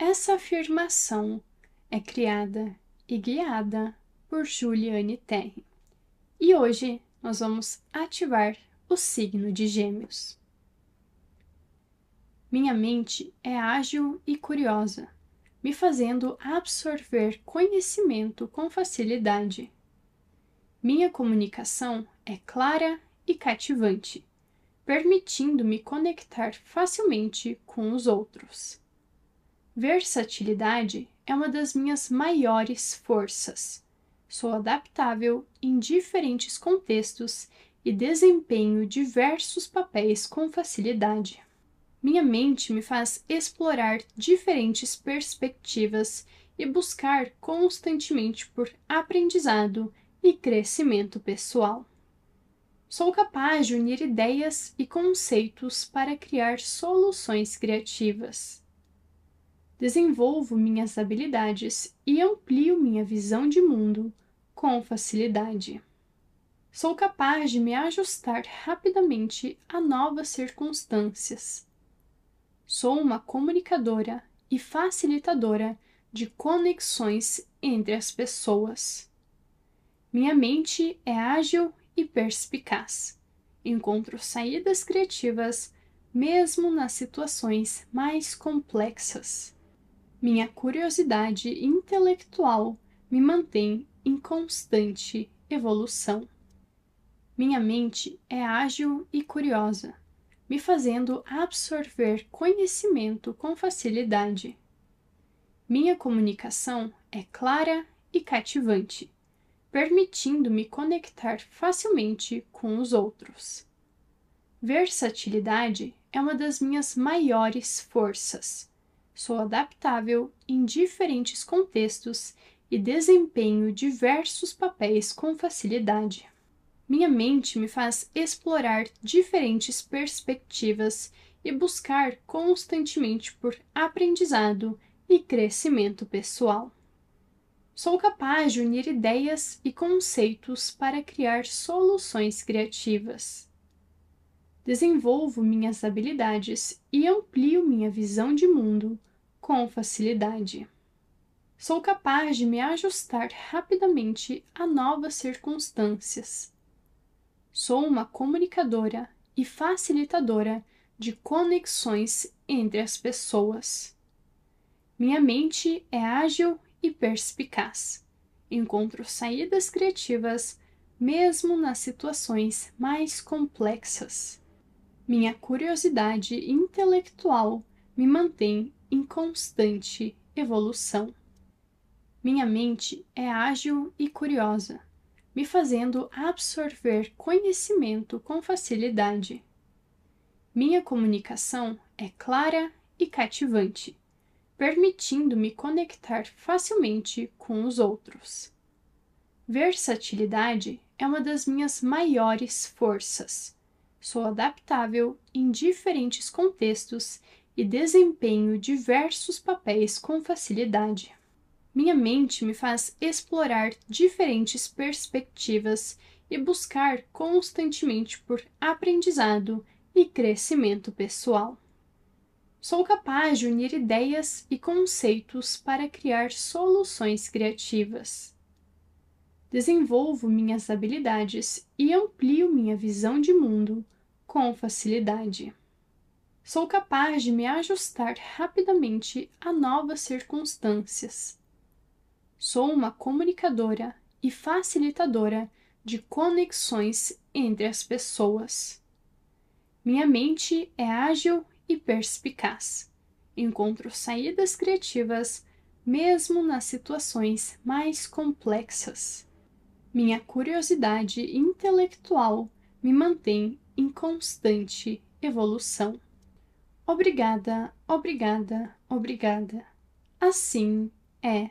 Essa afirmação é criada e guiada por Juliane Terry. E hoje nós vamos ativar o signo de Gêmeos. Minha mente é ágil e curiosa, me fazendo absorver conhecimento com facilidade. Minha comunicação é clara e cativante, permitindo-me conectar facilmente com os outros. Versatilidade é uma das minhas maiores forças. Sou adaptável em diferentes contextos e desempenho diversos papéis com facilidade. Minha mente me faz explorar diferentes perspectivas e buscar constantemente por aprendizado e crescimento pessoal. Sou capaz de unir ideias e conceitos para criar soluções criativas desenvolvo minhas habilidades e amplio minha visão de mundo com facilidade. Sou capaz de me ajustar rapidamente a novas circunstâncias. Sou uma comunicadora e facilitadora de conexões entre as pessoas. Minha mente é ágil e perspicaz. Encontro saídas criativas mesmo nas situações mais complexas. Minha curiosidade intelectual me mantém em constante evolução. Minha mente é ágil e curiosa, me fazendo absorver conhecimento com facilidade. Minha comunicação é clara e cativante, permitindo-me conectar facilmente com os outros. Versatilidade é uma das minhas maiores forças Sou adaptável em diferentes contextos e desempenho diversos papéis com facilidade. Minha mente me faz explorar diferentes perspectivas e buscar constantemente por aprendizado e crescimento pessoal. Sou capaz de unir ideias e conceitos para criar soluções criativas. Desenvolvo minhas habilidades e amplio minha visão de mundo com facilidade. Sou capaz de me ajustar rapidamente a novas circunstâncias. Sou uma comunicadora e facilitadora de conexões entre as pessoas. Minha mente é ágil e perspicaz. Encontro saídas criativas mesmo nas situações mais complexas. Minha curiosidade intelectual me mantém em constante evolução. Minha mente é ágil e curiosa, me fazendo absorver conhecimento com facilidade. Minha comunicação é clara e cativante, permitindo-me conectar facilmente com os outros. Versatilidade é uma das minhas maiores forças. Sou adaptável em diferentes contextos e desempenho diversos papéis com facilidade. Minha mente me faz explorar diferentes perspectivas e buscar constantemente por aprendizado e crescimento pessoal. Sou capaz de unir ideias e conceitos para criar soluções criativas. Desenvolvo minhas habilidades e amplio minha visão de mundo com facilidade. Sou capaz de me ajustar rapidamente a novas circunstâncias. Sou uma comunicadora e facilitadora de conexões entre as pessoas. Minha mente é ágil e perspicaz. Encontro saídas criativas mesmo nas situações mais complexas. Minha curiosidade intelectual me mantém em constante evolução. Obrigada, obrigada, obrigada. Assim é.